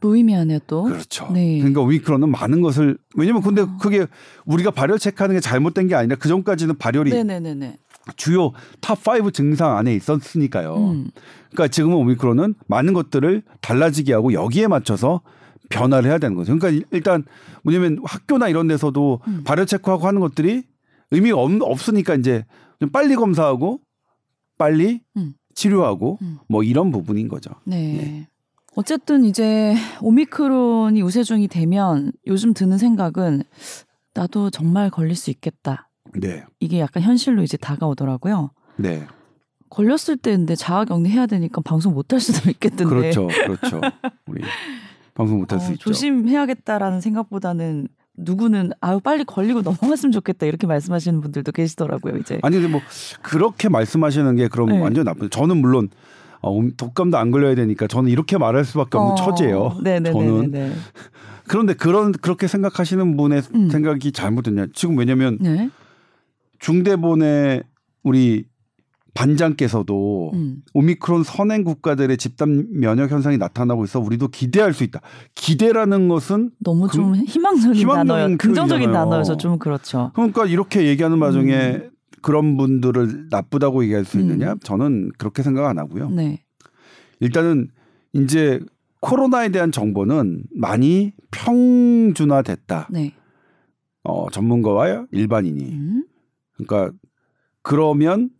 무의미하네요 또. 그렇죠. 네. 그러니까 오미크론은 많은 것을 왜냐면 근데 그게 우리가 발열 체크하는 게 잘못된 게 아니라 그 전까지는 발열이 네네네네. 주요 top 5 증상 안에 있었으니까요. 음. 그러니까 지금은 오미크론은 많은 것들을 달라지게 하고 여기에 맞춰서 변화를 해야 되는 거죠. 그러니까 일단 뭐냐면 학교나 이런 데서도 음. 발열 체크하고 하는 것들이 의미가 없, 없으니까 이제 좀 빨리 검사하고 빨리 음. 치료하고 음. 뭐 이런 부분인 거죠. 네. 네. 어쨌든 이제 오미크론이 우세중이 되면 요즘 드는 생각은 나도 정말 걸릴 수 있겠다. 네. 이게 약간 현실로 이제 다가오더라고요. 네. 걸렸을 때 근데 자가격리 해야 되니까 방송 못 할 수도 있겠던데. 그렇죠. 그렇죠. 우리 방송 못 할수 어, 있죠. 조심해야겠다라는 생각보다는 누구는 아유 빨리 걸리고 넘어갔으면 좋겠다 이렇게 말씀하시는 분들도 계시더라고요 이제. 아니 근데 뭐 그렇게 말씀하시는 게 그럼 네. 완전 나쁜. 저는 물론 어, 독감도 안 걸려야 되니까 저는 이렇게 말할 수밖에 없는 처지예요. 네네네. 저는 그런데 그런 그렇게 생각하시는 분의 음. 생각이 잘못됐냐? 지금 왜냐면 네. 중대본의 우리 반장께서도 음. 오미크론 선행 국가들의 집단 면역 현상이 나타나고 있어 우리도 기대할 수 있다. 기대라는 것은 너무 그- 좀 희망적인 희망적인 단어요. 긍정적인. 단어여서 좀 그렇죠. 그러니까 이렇게 얘기하는 와중에 그런 분들을 나쁘다고 얘기할 수 음. 있느냐? 저는 그렇게 생각 안 하고요. 네. 일단은 이제 코로나에 대한 정보는 많이 평준화됐다. 네. 어, 전문가와 일반인이. 음. 그러니까 그러면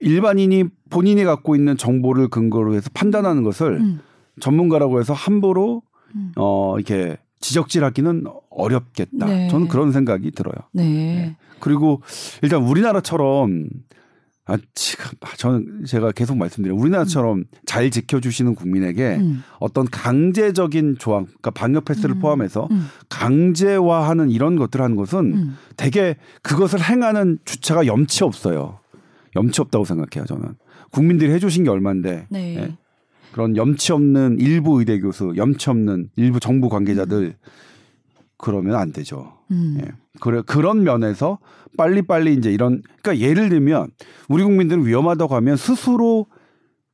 일반인이 본인이 갖고 있는 정보를 근거로 해서 판단하는 것을 음. 전문가라고 해서 함부로 음. 어 이렇게 지적질하기는 어렵겠다. 네. 저는 그런 생각이 들어요. 네. 그리고 일단 우리나라처럼 아 지금 저는 제가 계속 말씀드려요. 우리나라처럼 잘 지켜주시는 국민에게 음. 어떤 강제적인 조항, 그러니까 방역 패스를 음. 포함해서 음. 강제화하는 이런 것들을 하는 것은 음. 되게 그것을 행하는 주체가 염치 없어요. 염치 없다고 생각해요. 저는 국민들이 해주신 게 얼마인데 네. 예? 그런 염치 없는 일부 의대 교수, 염치 없는 일부 정부 관계자들 그러면 안 되죠. 음. 예. 그래 그런 면에서 빨리빨리 이제 이런 그러니까 예를 들면 우리 국민들은 위험하다고 하면 스스로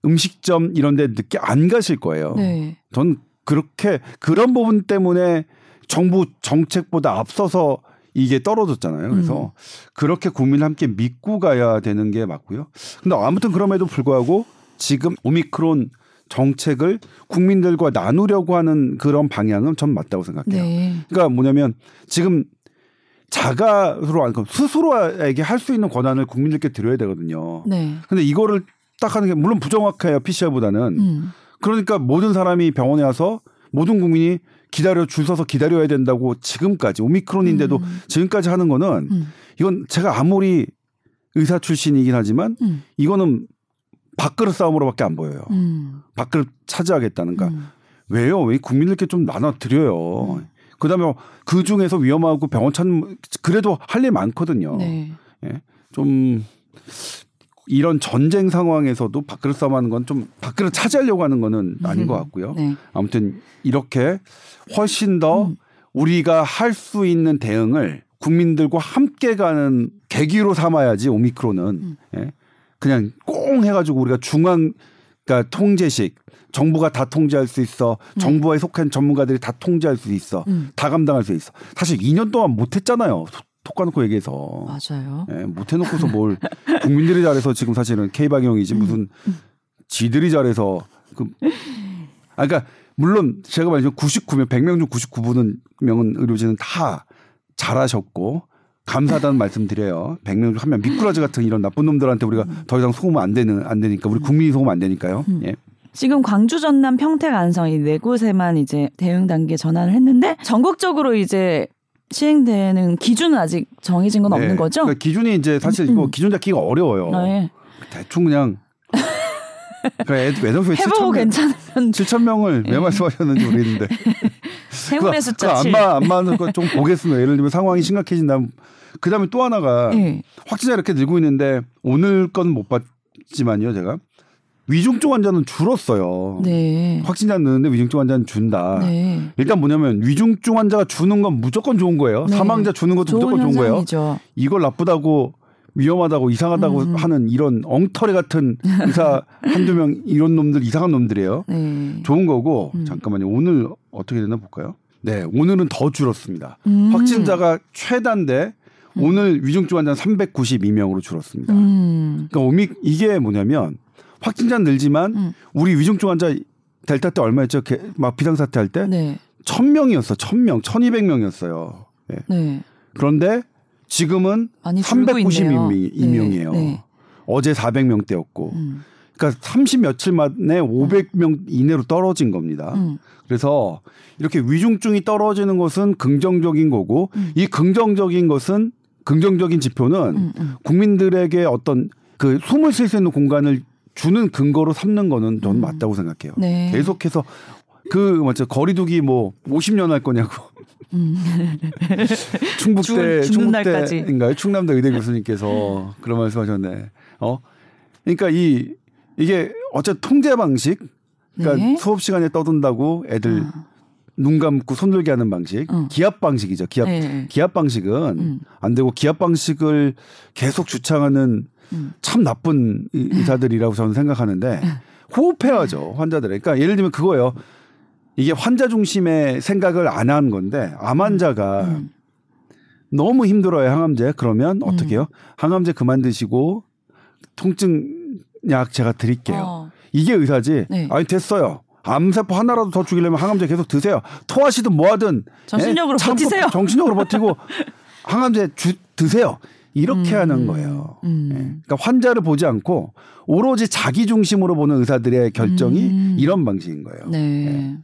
음식점 이런 데 늦게 안 가실 거예요. 네. 전 그렇게 그런 부분 때문에 정부 정책보다 앞서서 이게 떨어졌잖아요. 그래서 음. 그렇게 국민 함께 믿고 가야 되는 게 맞고요. 근데 아무튼 그럼에도 불구하고 지금 오미크론 정책을 국민들과 나누려고 하는 그런 방향은 전 맞다고 생각해요. 네. 그러니까 뭐냐면 지금 자가로 아니 스스로에게 할 수 있는 권한을 국민들께 드려야 되거든요. 네. 근데 이거를 딱 하는 게 물론 부정확해요. PCR보다는. 음. 그러니까 모든 사람이 병원에 와서 모든 국민이 기다려 줄 서서 기다려야 된다고 지금까지 오미크론인데도 음. 지금까지 하는 거는 음. 이건 제가 아무리 의사 출신이긴 하지만 음. 이거는 밥그릇 싸움으로밖에 안 보여요. 음. 밥그릇 차지하겠다는. 그러니까 음. 왜요? 왜 국민들께 좀 나눠 드려요. 그다음에 그 중에서 위험하고 병원 찾는 그래도 할 일 많거든요. 네. 예. 좀 이런 전쟁 상황에서도 밥그릇 싸움하는 건 좀 밥그릇 차지하려고 하는 거는 아닌 것 같고요. 네. 아무튼 이렇게 훨씬 더 음. 우리가 할 수 있는 대응을 국민들과 함께 가는 계기로 삼아야지 오미크론은 음. 예. 그냥 꽁 해가지고 우리가 중앙 그러니까 통제식 정부가 다 통제할 수 있어. 정부에 속한 전문가들이 다 통제할 수 있어. 음. 다 감당할 수 있어. 사실 2년 동안 못했잖아요. 톡 까놓고 얘기해서. 맞아요. 예, 못해놓고서 뭘 국민들이 잘해서 지금 사실은 K 방역이지 음. 무슨 지들이 잘해서 그 아, 그러니까 물론 제가 말했죠. 99명 100명 중 99분은 명은 의료진은 다 잘하셨고 감사하다는 말씀드려요. 100명 중 한 명 미꾸라지 같은 이런 나쁜 놈들한테 우리가 더 이상 속으면 안 되는 안 되니까 우리 국민이 속으면 안 되니까요. 음. 예. 지금 광주, 전남, 평택, 안성 이 네 곳에만 이제 대응 단계 전환을 했는데 전국적으로 이제 시행되는 기준은 아직 정해진 건 없는 네. 거죠? 그러니까 기준이 이제 사실 이거 음. 기준 잡기가 어려워요. 네. 대충 그냥 그러니까 해보고 7천 명, 괜찮으면 7천 명을 왜 예. 말씀하셨는지 모르겠는데 행운의 숫자 안 7. 맞, 안 맞는 거좀 보겠습니다. 예를 들면 상황이 심각해진다면 그다음에 또 하나가 네. 확진자 이렇게 늘고 있는데 오늘 건 못 봤지만요, 제가 위중증 환자는 줄었어요. 네. 확진자 느는데 위중증 환자는 준다. 네. 일단 뭐냐면 위중증 환자가 주는 건 무조건 좋은 거예요. 네. 사망자 주는 것도 좋은 무조건 좋은 거예요. 현상이죠. 이걸 나쁘다고 위험하다고 이상하다고 음. 하는 이런 엉터리 같은 의사 한두 명 이런 놈들 이상한 놈들이에요. 네. 좋은 거고 음. 잠깐만요. 오늘 어떻게 되나 볼까요? 네, 오늘은 더 줄었습니다. 음. 확진자가 최다인 데 오늘 위중증 환자 392명으로 줄었습니다. 음. 그러니까 오미 이게 뭐냐면 확진자 는 늘지만 음. 우리 위중증 환자 델타 때 얼마였죠? 개- 막 비상사태 할때 네. 1000명이었어. 1000명, 1200명이었어요. 예. 네. 그런데 지금은 많이 줄고 있네요. 392명이에요. 네. 네. 어제 400명대였고. 음. 그러니까 30 며칠 만에 500명 이내로 떨어진 겁니다. 음. 그래서 이렇게 위중증이 떨어지는 것은 긍정적인 거고 음. 이 긍정적인 것은 긍정적인 지표는 음. 음. 국민들에게 어떤 그 숨을 쉴 수 있는 공간을 주는 근거로 삼는 거는 저는 음. 맞다고 생각해요. 네. 계속해서 그 맞죠 거리두기 뭐 50년 할 거냐고 음. 충북대. 충북대인가요? 충남대 의대 교수님께서 그런 말씀하셨네. 어, 그러니까 이 이게 어쨌든 통제 방식, 그러니까 네. 수업 시간에 떠든다고 애들 아. 눈 감고 손 들게 하는 방식, 응. 기압 방식이죠. 기압 네. 기압 방식은 음. 안 되고 기압 방식을 계속 주창하는 음. 참 나쁜 의- 의사들이라고 저는 생각하는데 호흡해야죠 환자들. 그러니까 예를 들면 그거예요. 이게 환자 중심의 생각을 안 한 건데 암 환자가 음. 너무 힘들어요 항암제 그러면 어떻게 해요? 항암제 그만 드시고 통증 약 제가 드릴게요. 어. 이게 의사지. 네. 아니 됐어요. 암세포 하나라도 더 죽이려면 항암제 계속 드세요. 토하시든 뭐하든 정신력으로 예? 버티세요. 정신력으로 버티고 항암제 주, 드세요. 이렇게 음, 하는 거예요. 음. 예. 그러니까 환자를 보지 않고 오로지 자기 중심으로 보는 의사들의 결정이 음. 이런 방식인 거예요. 네.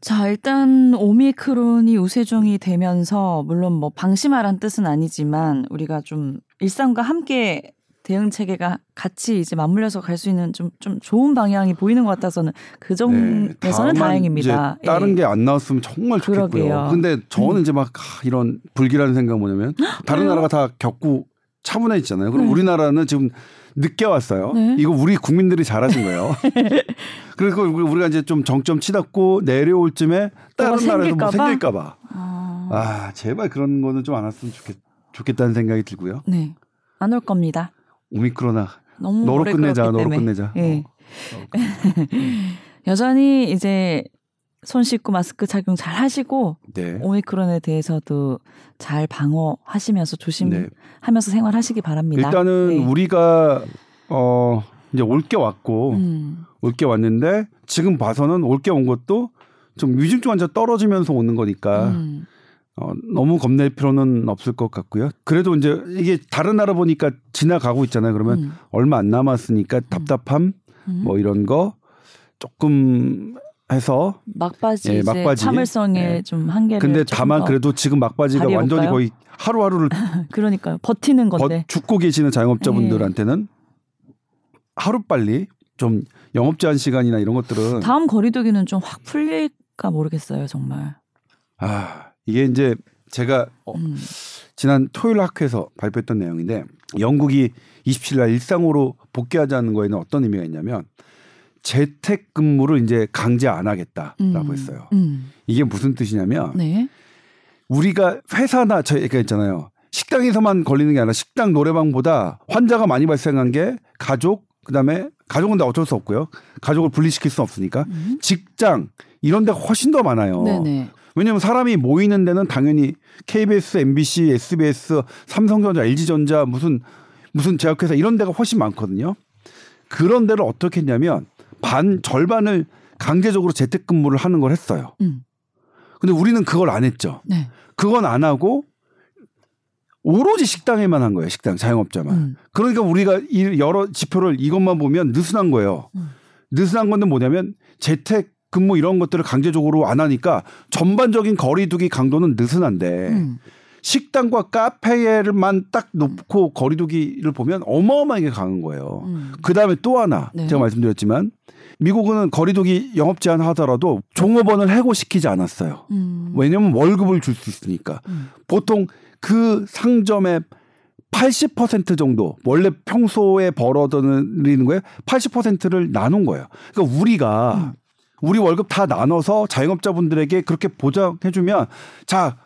자, 일단 오미크론이 우세종이 되면서 물론 뭐 방심하란 뜻은 아니지만 우리가 좀 일상과 함께 대응 체계가 같이 이제 맞물려서 갈 수 있는 좀 좀 좋은 방향이 보이는 것 같아서는 그 점에서는 네, 다행입니다. 다른 예. 게안 나왔으면 정말 좋겠고요. 그러게요. 음. 근데 저는 이제 막 아, 이런 불길한 생각 뭐냐면 다른? 나라가 다 겪고 차분해지잖아요. 그럼 네. 우리나라는 지금 늦게 왔어요. 네. 이거 우리 국민들이 잘하신 거예요. 그리고 우리가 이제 좀 정점 치닫고 내려올 쯤에 다른 나라에서 뭐? 생길까 봐. 아, 아, 제발 그런 거는 좀 안 왔으면 좋겠, 좋겠다는 생각이 들고요. 네. 안 올 겁니다. 오미크로나 너무 너로 끝내자, 너로 때문에. 끝내자. 예. 어. 여전히 이제 손 씻고 마스크 착용 잘 하시고 네. 오미크론에 대해서도 잘 방어하시면서 네. 조심하면서 생활하시기 바랍니다. 일단은 네. 우리가 어 이제 올 게 왔고 음, 올게 왔는데 지금 봐서는 올 게 온 것도 좀 위중증 환자 떨어지면서 오는 거니까 음, 어, 너무 겁낼 필요는 없을 것 같고요. 그래도 이제 이게 다른 나라 보니까 지나가고 있잖아요. 그러면 음, 얼마 안 남았으니까 답답함 음. 뭐 이런 거 조금 해서 막바지, 예, 막바지. 참을성에 예. 좀 한계를 근데 다만 더- 그래도 지금 막바지가? 완전히 거의 하루하루를 그러니까요 버티는 버- 건데 예. 죽고 계시는 자영업자분들한테는 하루 빨리 좀 영업 제한 시간이나 이런 것들은 다음 거리두기는 좀 확 풀릴까 모르겠어요 정말. 아 이게 이제 제가 어, 음, 지난 토요일 학회에서 발표했던 내용인데 영국이 27일 날 일상으로 복귀하자는 거에는 어떤 의미가 있냐면 재택 근무를 이제 강제 안 하겠다라고 음, 했어요. 음, 이게 무슨 뜻이냐면 네. 우리가 회사나 저희가 있잖아요. 식당에서만 걸리는 게 아니라 식당 노래방보다 환자가 많이 발생한 게 가족 그다음에 가족은 다 어쩔 수 없고요. 가족을 분리시킬 수 없으니까 음. 직장 이런 데가 훨씬 더 많아요. 네네. 왜냐하면 사람이 모이는 데는 당연히 KBS, MBC, SBS, 삼성전자, LG전자 무슨 무슨 제약회사 이런 데가 훨씬 많거든요. 그런 데를 어떻게 했냐면 반 절반을 강제적으로 재택근무를 하는 걸 했어요. 음, 근데 우리는 그걸 안 했죠. 네. 그건 안 하고 오로지 식당에만 한 거예요. 식당 자영업자만. 음, 그러니까 우리가 이 여러 지표를 이것만 보면 느슨한 거예요. 음. 느슨한 건데 뭐냐면 재택 근무 이런 것들을 강제적으로 안 하니까 전반적인 거리두기 강도는 느슨한데 음, 식당과 카페를만 딱 놓고 거리두기를 보면 어마어마하게 강한 거예요. 음. 그 다음에 또 하나 네. 제가 말씀드렸지만 미국은 거리두기 영업 제한 하더라도 종업원을 해고시키지 않았어요. 음, 왜냐면 월급을 줄 수 있으니까. 음. 보통 그 상점의 80% 정도 원래 평소에 벌어들이는 거에 80%를 나눈 거예요. 그러니까 우리가 우리 월급 다 나눠서 자영업자분들에게 그렇게 보장해주면 자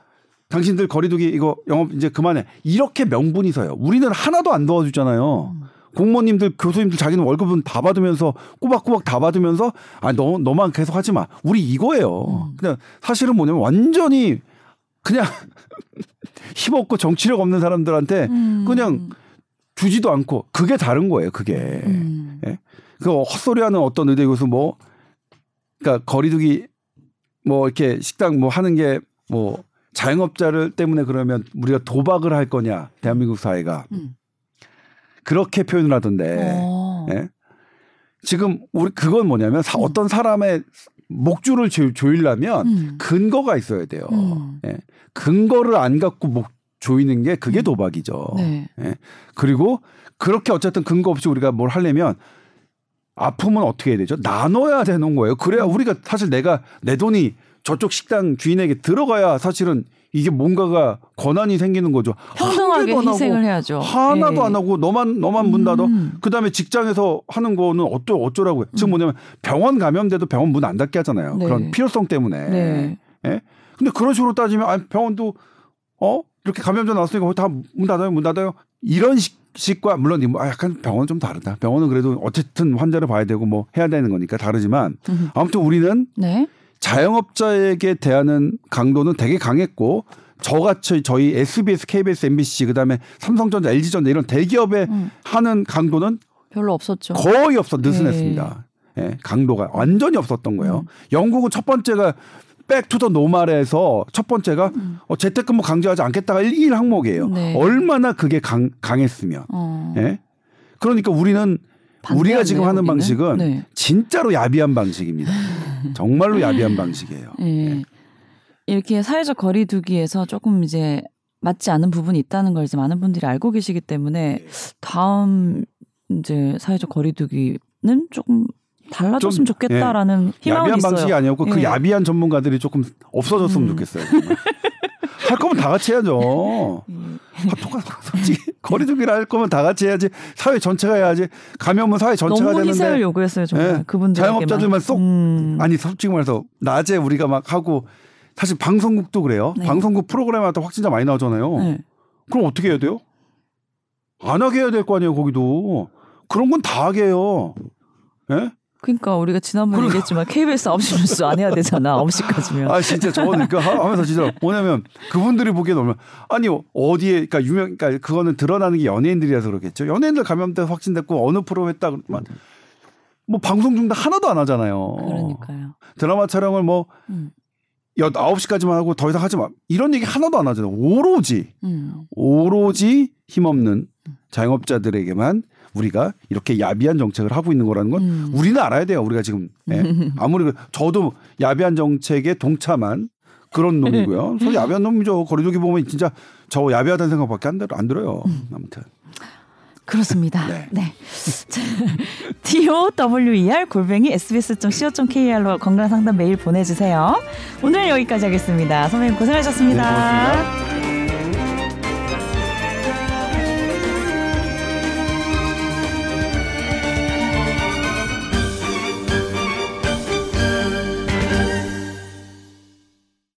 당신들 거리두기 이거 영업 이제 그만해 이렇게 명분이 서요. 우리는 하나도 안 도와주잖아요. 공무원님들 교수님들 자기는 월급은 다 받으면서 꼬박꼬박 다 받으면서 아너 너만 계속 하지 마. 우리 이거예요. 그냥 사실은 뭐냐면 완전히 그냥 힘없고 정치력 없는 사람들한테 음. 그냥 주지도 않고 그게 다른 거예요. 그게 음. 그 헛소리하는 어떤 의대 교수 뭐 그러니까 거리두기 뭐 이렇게 식당 뭐 하는 게 뭐 자영업자를 때문에 그러면 우리가 도박을 할 거냐 대한민국 사회가 음. 그렇게 표현을 하던데 어. 예? 지금 우리 그건 뭐냐면 사- 어떤 사람의 목줄을 조, 조이려면 음. 근거가 있어야 돼요. 음. 예. 근거를 안 갖고 목 조이는 게 그게 도박이죠. 네. 예. 그리고 그렇게 어쨌든 근거 없이 우리가 뭘 하려면 아픔은 어떻게 해야 되죠? 나눠야 되는 거예요. 그래야 음. 우리가 사실 내가 내 돈이 저쪽 식당 주인에게 들어가야 사실은 이게 뭔가가 권한이 생기는 거죠. 평등하게 희생을 해야죠. 하나도 예. 안 하고 너만 너만 문 닫아. 음. 그다음에 직장에서 하는 거는 어쩌 어쩌라고요. 지금 뭐냐면 병원 감염돼도 병원 문 안 닫게 하잖아요. 네. 그런 필요성 때문에. 네. 예? 근데 그런 식으로 따지면 아 병원도 어 이렇게 감염자 나왔으니까 다 문 닫아요, 문 닫아요. 이런 식, 식과 물론 이뭐 약간 병원은 좀 다르다. 병원은 그래도 어쨌든 환자를 봐야 되고 뭐 해야 되는 거니까 다르지만 음. 아무튼 우리는 네. 자영업자에게 대하는 강도는 되게 강했고 저같이 저희 SBS, KBS, MBC 그다음에 삼성전자, LG전자 이런 대기업에 음. 하는 강도는 별로 없었죠. 거의 없어 느슨했습니다. 예, 강도가 완전히 없었던 거예요. 음. 영국은 첫 번째가 back to the normal에서 첫 번째가 어, 재택근무 강제하지 않겠다가 1, 항목이에요. 네. 얼마나 그게 강, 강했으면. 어. 예? 그러니까 우리는 우리가 지금 하는 거기는. 방식은 네. 진짜로 야비한 방식입니다. 정말로 야비한 방식이에요. 예. 이렇게 사회적 거리두기에서 조금 이제 맞지 않은 부분이 있다는 걸 이제 많은 분들이 알고 계시기 때문에 다음 이제 사회적 거리두기는 조금 달라졌으면 좀, 좋겠다라는 희망은 야비한 있어요. 방식이 아니었고 그 예. 야비한 전문가들이 조금 없어졌으면 음. 좋겠어요. 할 거면 다 같이 해야죠. 음. 아, 똑같 솔직히 거리두기를 할 거면 다 같이 해야지. 사회 전체가 해야지. 감염은 사회 전체가 너무 희생을 되는데. 요구했어요 정말 예. 그분들 자영업자들만 쏙 아니 솔직히 말해서 낮에 우리가 막 하고 사실 방송국도 그래요. 네. 방송국 프로그램마다 확진자 많이 나오잖아요. 네. 그럼 어떻게 해야 돼요? 안 하게 해야 될 거 아니에요, 거기도. 그런 건 다 하게 해요. 예? 그러니까 우리가 지난번에 그러니까. 얘기했지만 KBS 9시 뉴스 안 해야 되잖아 9시까지면 아 진짜 저는 그 하면서 진짜 뭐냐면 그분들이 보기에 너무 아니 어디에 그러니까 유명 그러니까 그거는 드러나는 게 연예인들이라서 그렇겠죠. 연예인들 감염돼 확진됐고 어느 프로 했다 그러면 뭐 방송 중도 하나도 안 하잖아요. 그러니까요 드라마 촬영을 뭐 음. 여 9시까지만 하고 더 이상 하지 마. 이런 얘기 하나도 안 하잖아요. 오로지 음. 오로지 힘없는 자영업자들에게만 우리가 이렇게 야비한 정책을 하고 있는 거라는 건 음. 우리는 알아야 돼요. 우리가 지금 예. 아무리 그- 저도 야비한 정책에 동참한 그런 놈이고요. 저 야비한 놈이죠. 거리두기 보면 진짜 저 야비하다는 생각밖에 안, 들, 안 들어요. 아무튼 그렇습니다. 네. 네. tower 골뱅이 sbs.co.kr로 건강 상담 메일 보내주세요. 오늘 여기까지 하겠습니다. 선배님 고생하셨습니다. 네.